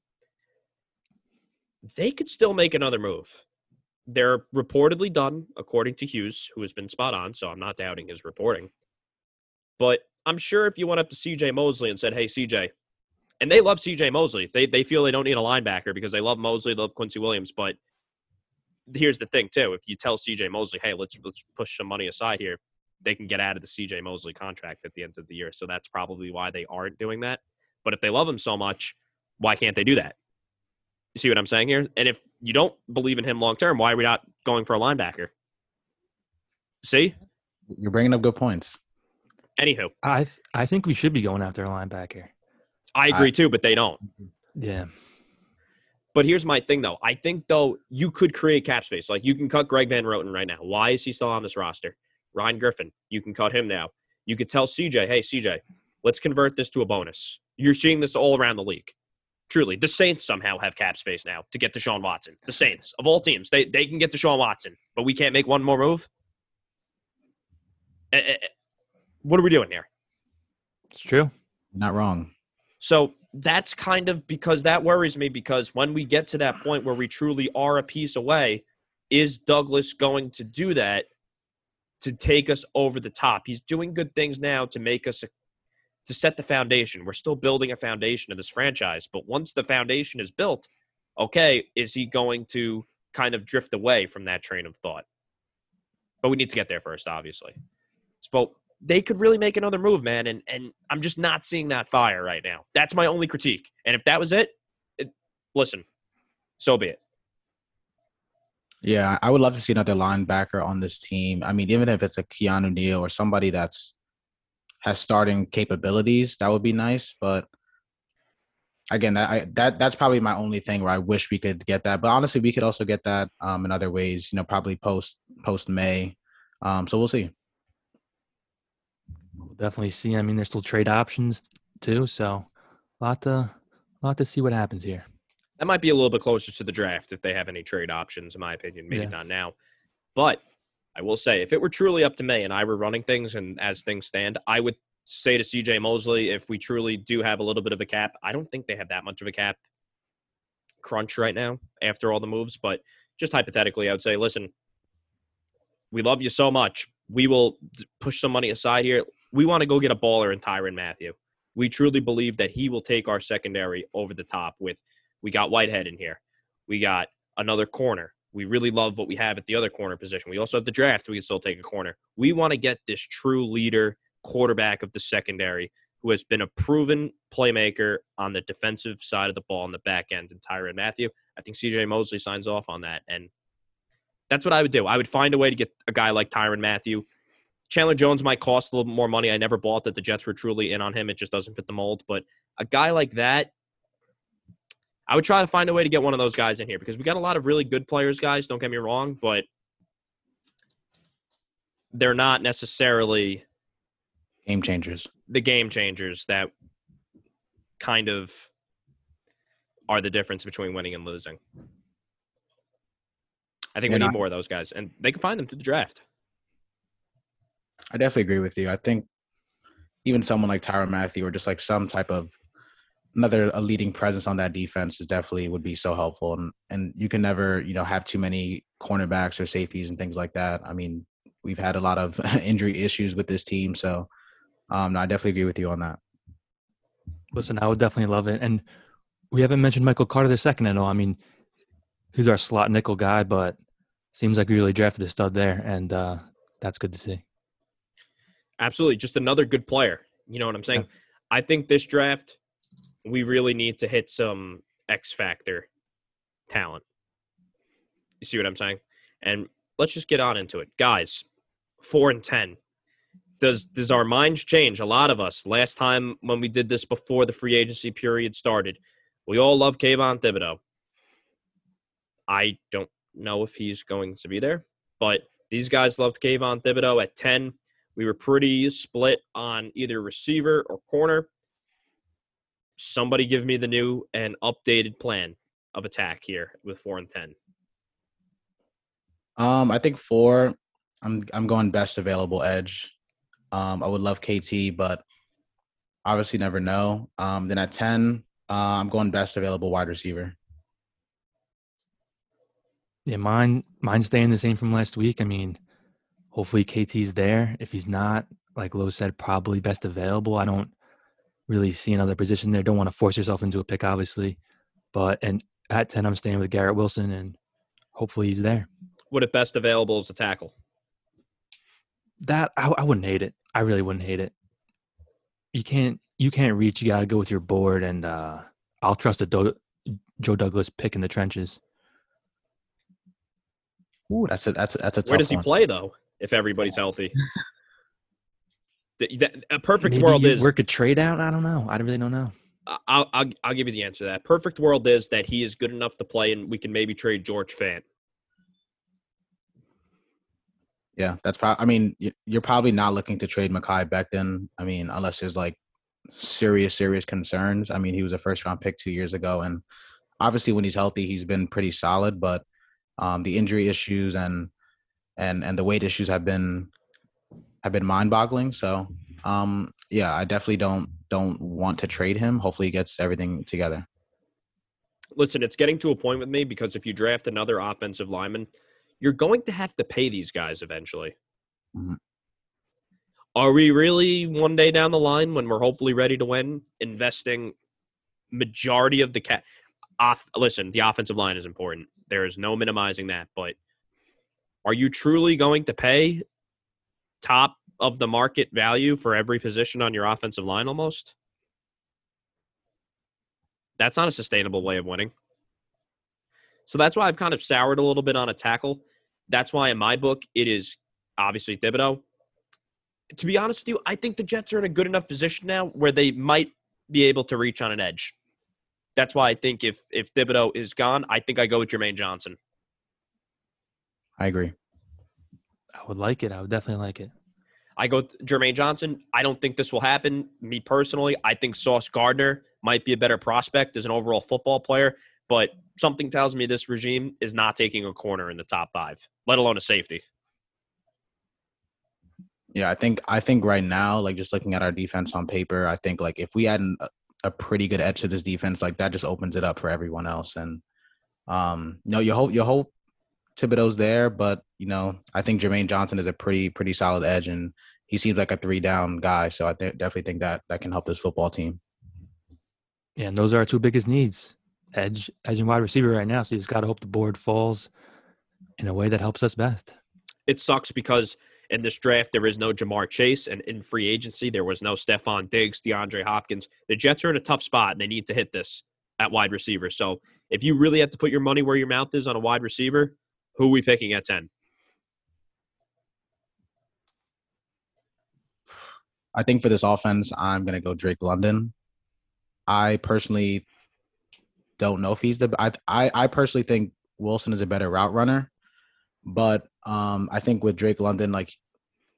They could still make another move. They're reportedly done, according to Hughes, who has been spot on, so I'm not doubting his reporting. But I'm sure if you went up to CJ Mosley and said, Hey, CJ, and they love CJ Mosley. They they feel they don't need a linebacker because they love Mosley, they love Quincy Williams. But here's the thing too: if you tell CJ Mosley, "Hey, let's let's push some money aside here," they can get out of the CJ Mosley contract at the end of the year. So that's probably why they aren't doing that. But if they love him so much, why can't they do that? You see what I'm saying here? And if you don't believe in him long term, why are we not going for a linebacker? See? You're bringing up good points. Anywho, I th- I think we should be going after a linebacker. I agree too, but they don't. Mm-hmm. Yeah. But here's my thing, though. I think though you could create cap space. Like you can cut Greg Van Roten right now. Why is he still on this roster? Ryan Griffin, you can cut him now. You could tell CJ, hey CJ, let's convert this to a bonus. You're seeing this all around the league. Truly, the Saints somehow have cap space now to get Deshaun Watson. The Saints of all teams, they they can get Deshaun Watson, but we can't make one more move. Eh, eh, eh, What are we doing here? It's true. Not wrong. So that's kind of because that worries me because when we get to that point where we truly are a piece away, is Douglas going to do that to take us over the top? He's doing good things now to make us a, to set the foundation. We're still building a foundation of this franchise, but once the foundation is built, okay, is he going to kind of drift away from that train of thought? But we need to get there first, obviously. So they could really make another move, man. And and I'm just not seeing that fire right now. That's my only critique. And if that was it, it listen, so be it. Yeah, I would love to see another linebacker on this team. I mean, even if it's a Keanu Neal or somebody that's has starting capabilities, that would be nice. But again, that I, that that's probably my only thing where I wish we could get that. But honestly, we could also get that um, in other ways. You know, probably post post May. Um, so we'll see. We'll definitely see. I mean, there's still trade options too, so a lot to a lot to see what happens here. That might be a little bit closer to the draft if they have any trade options, in my opinion. Maybe Yeah. not now. But I will say, if it were truly up to me and I were running things and as things stand, I would say to CJ Mosley, if we truly do have a little bit of a cap, I don't think they have that much of a cap crunch right now after all the moves. But just hypothetically, I would say, listen, we love you so much. We will push some money aside here. We want to go get a baller in Tyrann Mathieu. We truly believe that he will take our secondary over the top with we got Whitehead in here. We got another corner. We really love what we have at the other corner position. We also have the draft. We can still take a corner. We want to get this true leader, quarterback of the secondary, who has been a proven playmaker on the defensive side of the ball in the back end, and Tyrann Mathieu. I think CJ Mosley signs off on that. And that's what I would do. I would find a way to get a guy like Tyrann Mathieu. Chandler Jones might cost a little more money. I never bought that the Jets were truly in on him. It just doesn't fit the mold. But a guy like that, I would try to find a way to get one of those guys in here because we got a lot of really good players, guys. Don't get me wrong, but they're not necessarily Game changers. the game changers that kind of are the difference between winning and losing. I think we need I- more of those guys, and they can find them through the draft. I definitely agree with you. I think even someone like Tyrann Mathieu or just like some type of another a leading presence on that defense is definitely would be so helpful. And and you can never, you know, have too many cornerbacks or safeties and things like that. I mean, we've had a lot of injury issues with this team. So um no, I definitely agree with you on that. Listen, I would definitely love it. And we haven't mentioned Michael Carter the second at all. I mean, he's our slot nickel guy, but seems like we really drafted a stud there, and uh, that's good to see. Absolutely, just another good player. You know what I'm saying? I think this draft, we really need to hit some X factor talent. You see what I'm saying? And let's just get on into it, guys. Four and ten. Does does our minds change? A lot of us. Last time when we did this before the free agency period started, we all love Kayvon Thibodeaux. I don't know if he's going to be there, but these guys loved Kayvon Thibodeaux at ten. We were pretty split on either receiver or corner. Somebody give me the new and updated plan of attack here with four and ten. Um, I think four, I'm I'm going best available edge. Um, I would love KT, but obviously never know. Um, then at ten, uh, I'm going best available wide receiver. Yeah, mine mine's staying the same from last week. I mean, hopefully KT's there. If he's not, like Lo said, probably best available. I don't really see another position there. Don't want to force yourself into a pick, obviously. But and at ten, I'm staying with Garrett Wilson, and hopefully he's there. What if best available is a tackle? That I, I wouldn't hate it. I really wouldn't hate it. You can't you can't reach. You got to go with your board, and uh, I'll trust a Do- Joe Douglas pick in the trenches. Ooh, that's a that's a, that's a tough Where does he one. play though? If everybody's healthy, Th- that- a perfect Maybe world you is. work a trade out. I don't know. I really don't know. I'll, I'll I'll give you the answer to that. Perfect world is that he is good enough to play, and we can maybe trade George Fant. Yeah, that's probably. I mean, you're probably not looking to trade Mekhi Becton. I mean, unless there's like serious, serious concerns. I mean, he was a first round pick two years ago, and obviously when he's healthy, he's been pretty solid. But um, the injury issues and and and the weight issues have been have been mind boggling. So um, yeah, I definitely don't don't want to trade him. Hopefully, he gets everything together. listen, it's getting to a point with me because if you draft another offensive lineman, you're going to have to pay these guys eventually. Mhm. Are we really one day down the line when we're hopefully ready to win, investing majority of the cat? Off, listen, the offensive line is important. There is no minimizing that, but are you truly going to pay top of the market value for every position on your offensive line almost? That's not a sustainable way of winning. So that's why I've kind of soured a little bit on a tackle. That's why in my book it is obviously Thibodeaux. To be honest with you, I think the Jets are in a good enough position now where they might be able to reach on an edge. That's why I think if if Thibodeaux is gone, I think I go with Jermaine Johnson. I agree. I would like it. I would definitely like it. I go Jermaine Johnson. I don't think this will happen. Me personally, I think Sauce Gardner might be a better prospect as an overall football player, but something tells me this regime is not taking a corner in the top five, let alone a safety. Yeah, I think I think right now, like just looking at our defense on paper, I think like if we had an, a, pretty good edge to this defense, like that just opens it up for everyone else. And um, no, you hope you hope Thibodeaux's there, but you know, I think Jermaine Johnson is a pretty pretty solid edge, and he seems like a three down guy. So I th- definitely think that that can help this football team. Yeah, and those are our two biggest needs: edge, edge, and wide receiver right now. So you just got to hope the board falls in a way that helps us best. It sucks because in this draft there is no Ja'Marr Chase, and in free agency there was no Stefon Diggs, DeAndre Hopkins. The Jets are in a tough spot, and they need to hit this at wide receiver. So if you really have to put your money where your mouth is on a wide receiver, who are we picking at ten? I think for this offense, I'm gonna go Drake London. I personally don't know if he's the. I I, I personally think Wilson is a better route runner, but um, I think with Drake London, like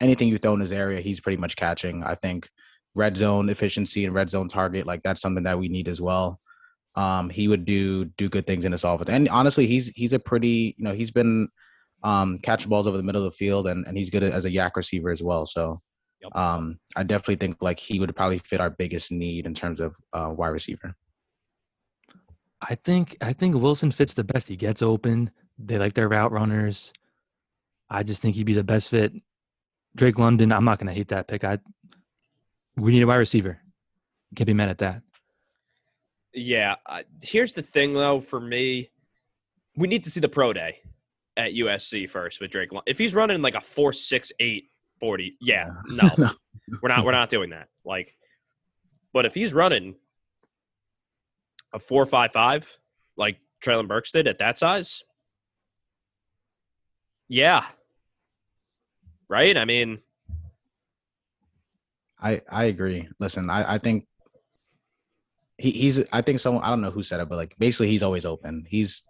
anything you throw in his area, he's pretty much catching. I think red zone efficiency and red zone target, like that's something that we need as well. Um, he would do do good things in his offense, and honestly, he's he's a pretty you know he's been um catching balls over the middle of the field, and and he's good as a YAC receiver as well. So Yep. um, I definitely think like he would probably fit our biggest need in terms of uh, wide receiver. I think I think Wilson fits the best. He gets open. They like their route runners. I just think he'd be the best fit. Drake London, I'm not gonna hate that pick. I we need a wide receiver. Can't be mad at that. Yeah. Uh, here's the thing, though, for me, we need to see the pro day at USC first with Drake. Lon- If he's running like a four six eight forty, yeah, no, No. we're not. We're not doing that. Like, but if he's running a four five five, like Treylon Burks did at that size, yeah, right. I mean, I I agree. Listen, I I think he, he's I think someone I don't know who said it, but like basically he's always open. He's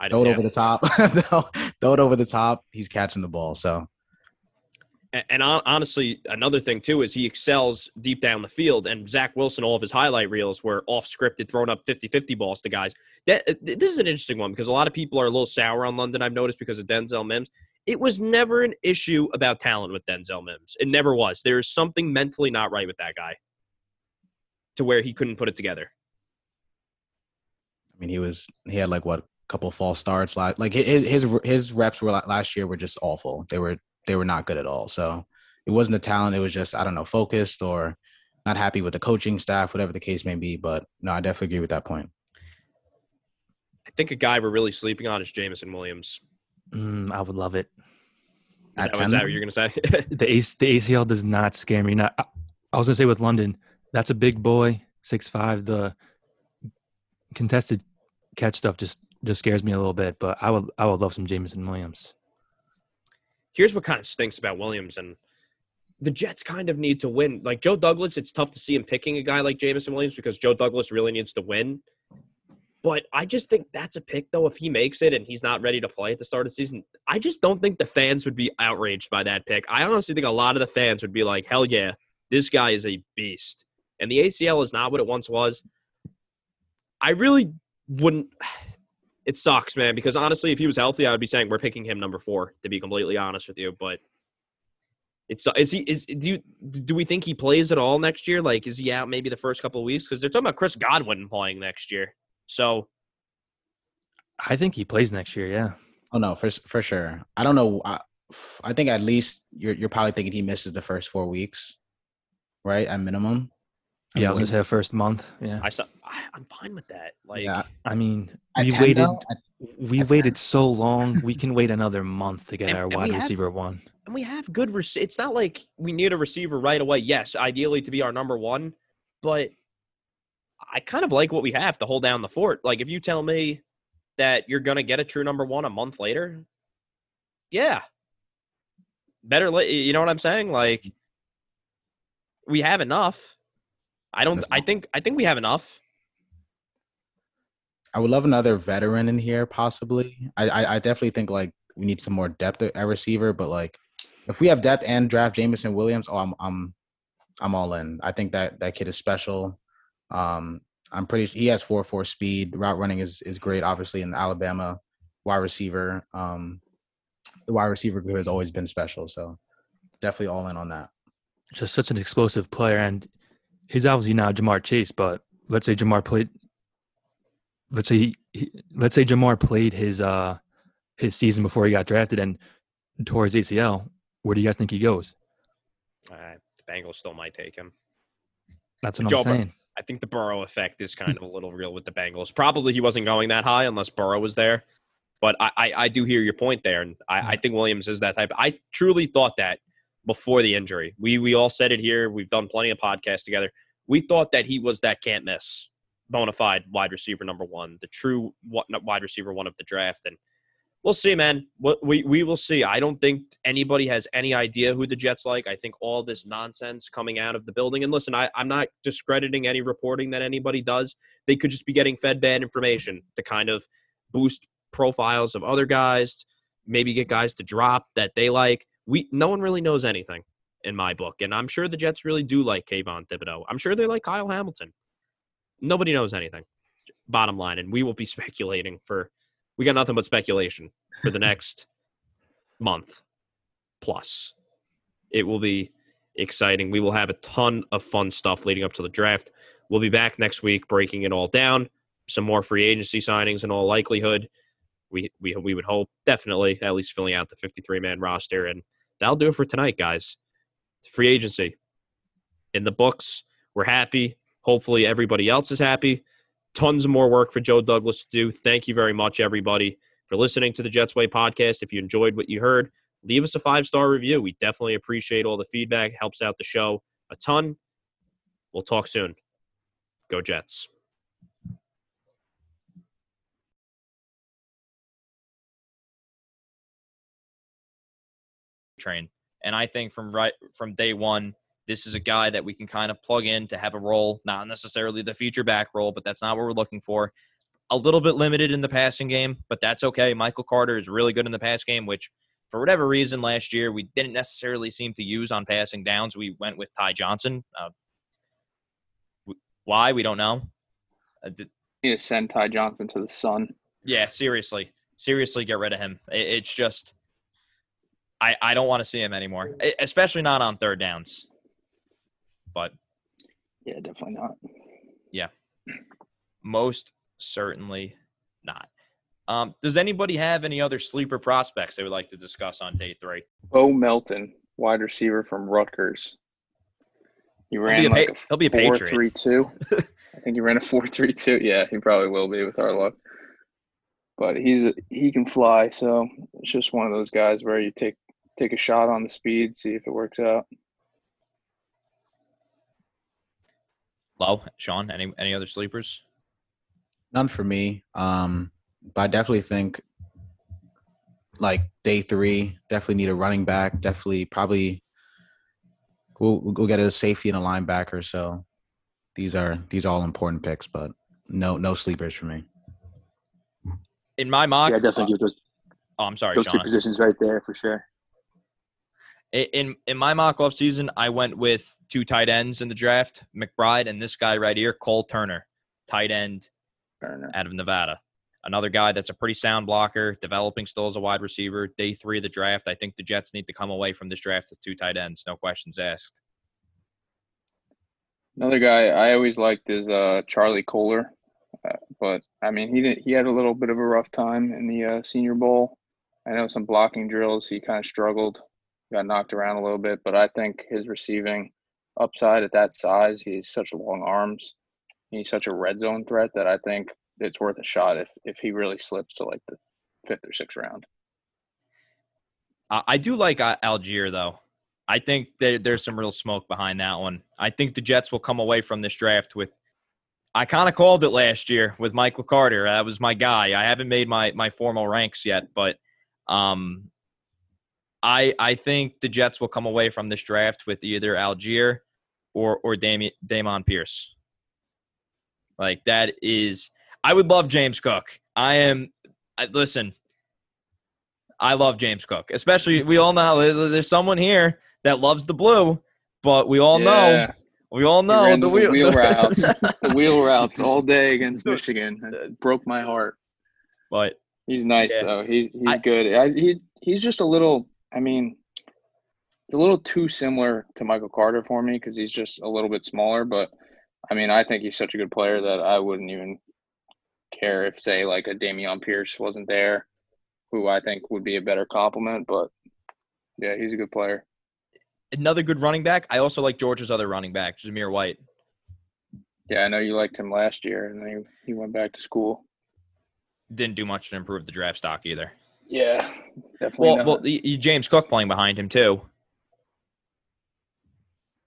I throw it yeah. over the top, throw, it over the top. He's catching the ball. So And, and honestly, another thing too is he excels deep down the field. And Zach Wilson, all of his highlight reels were off scripted, throwing up 50 50 balls to guys. That, uh, this is an interesting one because a lot of people are a little sour on London, I've noticed, because of Denzel Mims. It was never an issue about talent with Denzel Mims. It never was. There is something mentally not right with that guy to where he couldn't put it together. I mean, he was he had like what a couple false starts. Like like his his his reps were la- last year were just awful. They were they were not good at all. So it wasn't the talent. It was just I don't know focused or not happy with the coaching staff, whatever the case may be. But no, I definitely agree with that point. I think a guy we're really sleeping on is Jameson Williams. Mm, I would love it. Is At that, is 10? that what you're going to say? The AC, the ACL does not scare me. Not, I, I was gonna say with London, that's a big boy, six five. The contested catch stuff just just scares me a little bit. But I would I would love some Jameson Williams. here's what kind of stinks about Williams and the Jets kind of need to win. Like Joe Douglas, it's tough to see him picking a guy like Jameson Williams because Joe Douglas really needs to win. But I just think that's a pick though. If he makes it and he's not ready to play at the start of the season, I just don't think the fans would be outraged by that pick. I honestly think a lot of the fans would be like, "Hell yeah, this guy is a beast." And the ACL is not what it once was. I really wouldn't. It sucks, man. Because honestly, if he was healthy, I would be saying we're picking him number four. To be completely honest with you, but it's is he is do you do we think he plays at all next year? Like, is he out maybe the first couple of weeks? Because they're talking about Chris Godwin playing next year. So I think he plays next year. Yeah. Oh no, for for sure. I don't know. I, I think at least you're you're probably thinking he misses the first four weeks, right? At minimum. Yeah, I was mean, gonna say the first month. Yeah. I saw, I, I'm fine with that. Like, Yeah. I mean, At we 10 waited. though, at- we at waited so long. We can wait another month to get And- our and we wide have- receiver one. and we have good. Rec- it's not like we need a receiver right away. Yes, ideally to be our number one, but I kind of like what we have to hold down the fort. Like, if you tell me that you're gonna get a true number one a month later, yeah, better. Late, you know what I'm saying? Like, we have enough. I don't. That's I not- think. I think we have enough. I would love another veteran in here, possibly. I, I I definitely think like we need some more depth at receiver, but like if we have depth and draft Jameson Williams, oh, I'm I'm I'm all in. I think that that kid is special. Um, I'm pretty. He has four four speed. Route running is is great. Obviously, in Alabama, wide receiver. Um, the wide receiver group has always been special. So definitely all in on that. Just such an explosive player, and he's obviously now Ja'Marr Chase. But let's say Ja'Marr played. Let's say he, he, let's say Ja'Marr played his uh his season before he got drafted and tore his ACL. Where do you guys think he goes? Uh, the Bengals still might take him. That's what Joe I'm Bur- saying. I think the Burrow effect is kind of a little real with the Bengals. Probably he wasn't going that high unless Burrow was there. But I, I, I do hear your point there, and I, I think Williams is that type. I truly thought that before the injury. We we all said it here. We've done plenty of podcasts together. We thought that he was that can't miss, bona fide wide receiver number one, the true wide receiver one of the draft, and we'll see, man. We we will see. I don't think anybody has any idea who the Jets like. I think all this nonsense coming out of the building. And listen, I, I'm not discrediting any reporting that anybody does. They could just be getting fed bad information to kind of boost profiles of other guys, maybe get guys to drop that they like. We no one really knows anything in my book, and I'm sure the Jets really do like Kayvon Thibodeaux. I'm sure they like Kyle Hamilton. Nobody knows anything. Bottom line, and we will be speculating for. We got nothing but speculation for the next month plus. It will be exciting. We will have a ton of fun stuff leading up to the draft. We'll be back next week breaking it all down. Some more free agency signings in all likelihood we we we would hope definitely at least filling out the 53 man roster, and that'll do it for tonight, guys. Free agency in the books. We're happy. Hopefully, everybody else is happy. Tons of more work for Joe Douglas to do. Thank you very much, everybody, for listening to the Jets Way podcast. If you enjoyed what you heard, leave us a five star review. We definitely appreciate all the feedback. Helps out the show a ton. We'll talk soon. Go Jets. Train. And I think from right from day one, this is a guy that we can kind of plug in to have a role, not necessarily the future back role, but that's not what we're looking for. A little bit limited in the passing game, but that's okay. Michael Carter is really good in the pass game, which for whatever reason last year we didn't necessarily seem to use on passing downs. We went with Ty Johnson. Uh, why we don't know. Uh, did, you send Ty Johnson to the sun. Yeah, seriously, seriously, get rid of him. It, it's just I, I don't want to see him anymore, especially not on third downs. But yeah, definitely not. Yeah, most certainly not. Um, does anybody have any other sleeper prospects they would like to discuss on day three? Bo Melton, wide receiver from Rutgers. He ran he'll be a, like a he'll be a four Patriot. three two. I think he ran a four three two. Yeah, he probably will be with our luck. But he's he can fly, so it's just one of those guys where you take take a shot on the speed, see if it works out. Low, Sean, any any other sleepers? None for me. Um, but I definitely think like day three, definitely need a running back. Definitely, probably we'll we'll get a safety and a linebacker. So these are these are all important picks, but no no sleepers for me. In my mock, yeah, definitely uh, give those. Oh, I'm sorry, those Sean. two positions right there for sure in in my mock off season, I went with two tight ends in the draft, McBride and this guy right here, Cole Turner, tight end Turner. out of Nevada. Another guy that's a pretty sound blocker, developing still as a wide receiver. Day three of the draft, I think the Jets need to come away from this draft with two tight ends, no questions asked. Another guy I always liked is uh, Charlie Kolar, uh, but I mean he did, he had a little bit of a rough time in the uh, Senior Bowl. I know some blocking drills he kind of struggled got knocked around a little bit, but I think his receiving upside at that size, he's such long arms. He's such a red zone threat that I think it's worth a shot if if he really slips to like the fifth or sixth round. I do like Allgeier though. I think there, there's some real smoke behind that one. I think the Jets will come away from this draft with. I kind of called it last year with Michael Carter. That was my guy. I haven't made my my formal ranks yet, but um, I I think the Jets will come away from this draft with either Allgeier or or Damian, Dameon Pierce. Like that is I would love James Cook. I am I, listen. I love James Cook, especially we all know there's someone here that loves the blue, but we all yeah. know we all know the, wheel, wheel routes, the wheel routes all day against Michigan. It broke my heart. But he's nice yeah. though. He's he's I, good. I, he he's just a little I mean, it's a little too similar to Michael Carter for me because he's just a little bit smaller. But I mean, I think he's such a good player that I wouldn't even care if, say, like a Dameon Pierce wasn't there, who I think would be a better compliment. But yeah, he's a good player. Another good running back. I also like Georgia's other running back, Zamir White. Yeah, I know you liked him last year, and then he, he went back to school. didn't do much to improve the draft stock either. Yeah, definitely. Well, not. well, y- y- James Cook playing behind him too.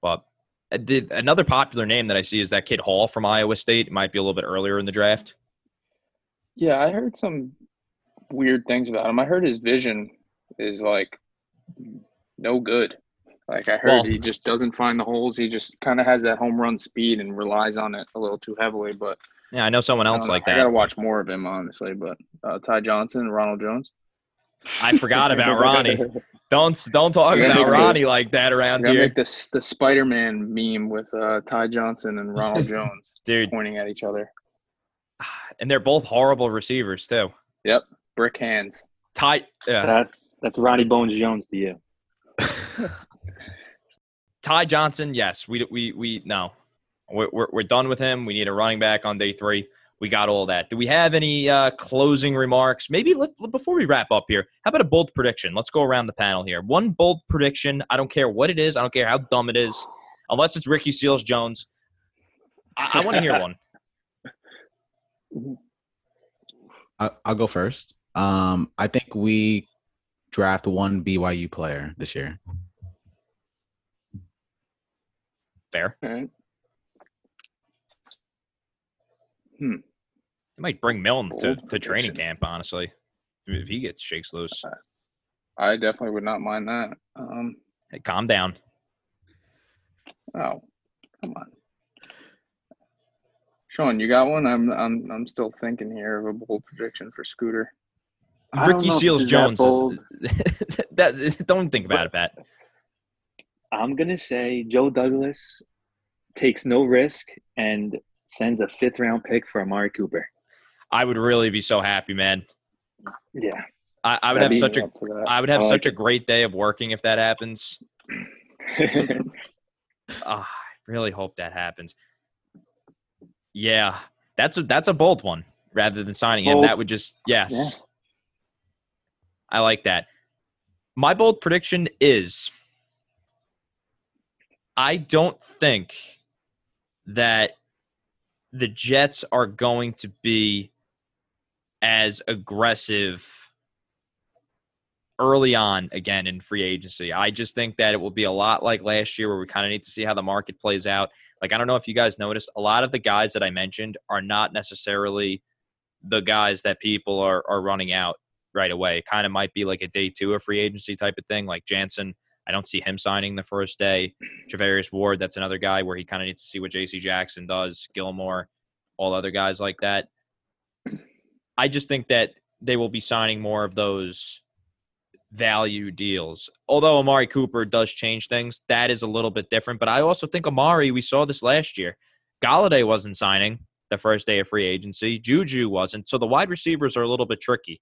But uh, did another popular name that I see is that kid Hall from Iowa State. It might be a little bit earlier in the draft. yeah, I heard some weird things about him. I heard his vision is like no good. Like I heard Well- he just doesn't find the holes. He just kind of has that home run speed and relies on it a little too heavily. But Yeah, I know someone else don't know. like I gotta watch more of him honestly. But uh, Ty Johnson, Ronald Jones. I forgot about Ronnie. Don't don't talk about make the- Ronnie like that I'm around gonna here, make this the Spider-Man meme with uh, Ty Johnson and Ronald Jones dude. pointing at each other. And they're both horrible receivers too. Yep, brick hands. Ty, yeah, That's that's Ronnie Bones Jones to you. Ty Johnson. Yes, we we we no, we're, we're we're done with him. We need a running back on day three. We got all that. Do we have any uh, closing remarks? Maybe let, before we wrap up here, how about a bold prediction? Let's go around the panel here. One bold prediction. I don't care what it is. I don't care how dumb it is, unless it's Ricky Seals Jones. I, I want to hear one. I, I'll go first. Um, I think we draft one BYU player this year. Fair. All right. They might bring Milne to, Bold to training camp. Honestly, if he gets shakes loose. I definitely would not mind that. Um, Hey, calm down. oh, come on, Sean, you got one? I'm I'm I'm still thinking here of a bold prediction for Scooter. Ricky Seals this that Jones. bold. That don't think about it, Pat. I'm gonna say Joe Douglas takes no risk and sends a fifth round pick for Amari Cooper. I would really be so happy, man. Yeah. I, I would That'd have such a Up to that. I would have I like such a great day of working if that happens. Ah, I really hope that happens. Yeah, that's a that's a bold one. Rather than signing him, that would just yes. I like that. My bold prediction is I don't think that the Jets are going to be as aggressive early on again in free agency. I just think that it will be a lot like last year where we kind of need to see how the market plays out. Like I don't know if you guys noticed, a lot of the guys that I mentioned are not necessarily the guys that people are are running out right away. Kind of might be like a day two of free agency type of thing. Like Jansen, I don't see him signing the first day. Charvarius Ward, that's another guy where he kind of needs to see what JC Jackson does, Gilmore, all other guys like that. I just think that they will be signing more of those value deals. Although Amari Cooper does change things, that is a little bit different. But I also think Amari, we saw this last year. Golladay wasn't signing the first day of free agency. Juju wasn't. So the wide receivers are a little bit tricky.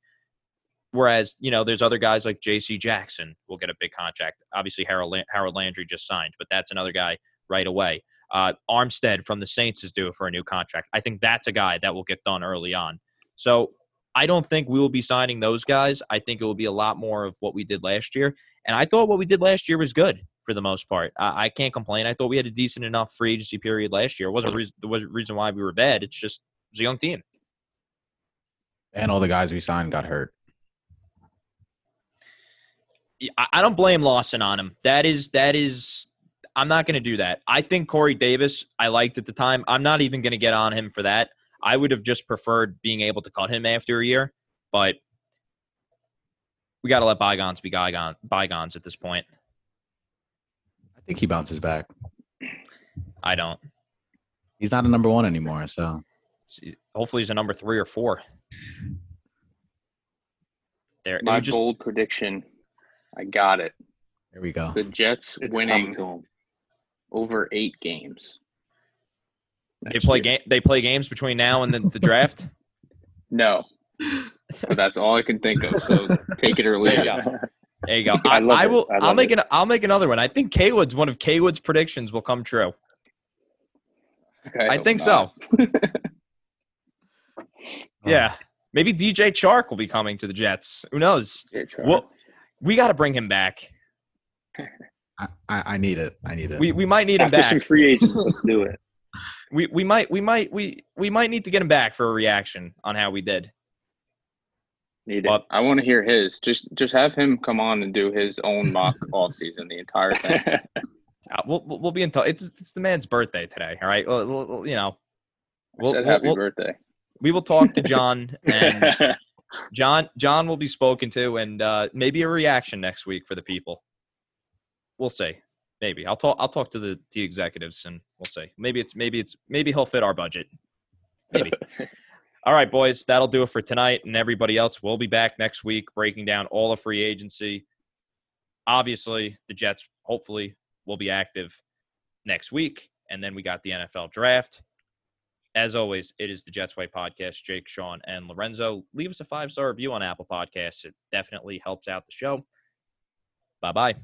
Whereas, you know, there's other guys like J.C. Jackson will get a big contract. Obviously, Harold, Harold Landry just signed, but that's another guy right away. Uh, Armstead from the Saints is due for a new contract. I think that's a guy that will get done early on. So I don't think we will be signing those guys. I think it will be a lot more of what we did last year. And I thought what we did last year was good for the most part. I, I can't complain. I thought we had a decent enough free agency period last year. It wasn't a reason, wasn't reason why we were bad. It's just it was a young team. And all the guys we signed got hurt. I I don't blame Lawson on him. That is that is I'm not going to do that. I think Corey Davis I liked at the time. I'm not even going to get on him for that. I would have just preferred being able to cut him after a year, but we got to let bygones be bygones, bygones at this point. I think he bounces back. I don't. He's not a number one anymore. So Hopefully, he's a number three or four. There, My just bold prediction. I got it. there we go. The Jets It's winning coming to him. over eight games. they play year. game. They play games between now and the, the draft. No, but that's all I can think of. So take it or leave it. There you go. I, I, I will. I I'll make it. an. I'll make another one. I think K Wood's one of K Wood's predictions will come true. Okay, I hope think so. Yeah, maybe DJ Chark will be coming to the Jets. Who knows? Yeah, try. Well, we got to bring him back. I, I, I need it. I need it. We we might need him After some back. free agents, let's do it. We we might we might we we might need to get him back for a reaction on how we did. Need it. I want to hear his. Just just have him come on and do his own mock off season, the entire thing. uh, we'll we'll we'll be in touch. It's it's the man's birthday today. All right. Well, we'll- we'll- you know, We'll- said we'll- happy we'll- birthday. we will talk to John and John John will be spoken to and uh, maybe a reaction next week for the people. We'll see. Maybe I'll talk. I'll talk to the the executives and we'll see. Maybe it's maybe it's maybe he'll fit our budget. Maybe. all right, boys. That'll do it for tonight. And everybody else, we'll be back next week breaking down all of free agency. Obviously, the Jets hopefully will be active next week, and then we got the NFL draft. As always, it is the Jets Way podcast. Jake, Sean, and Lorenzo. Leave us a five star review on Apple Podcasts. It definitely helps out the show. Bye bye.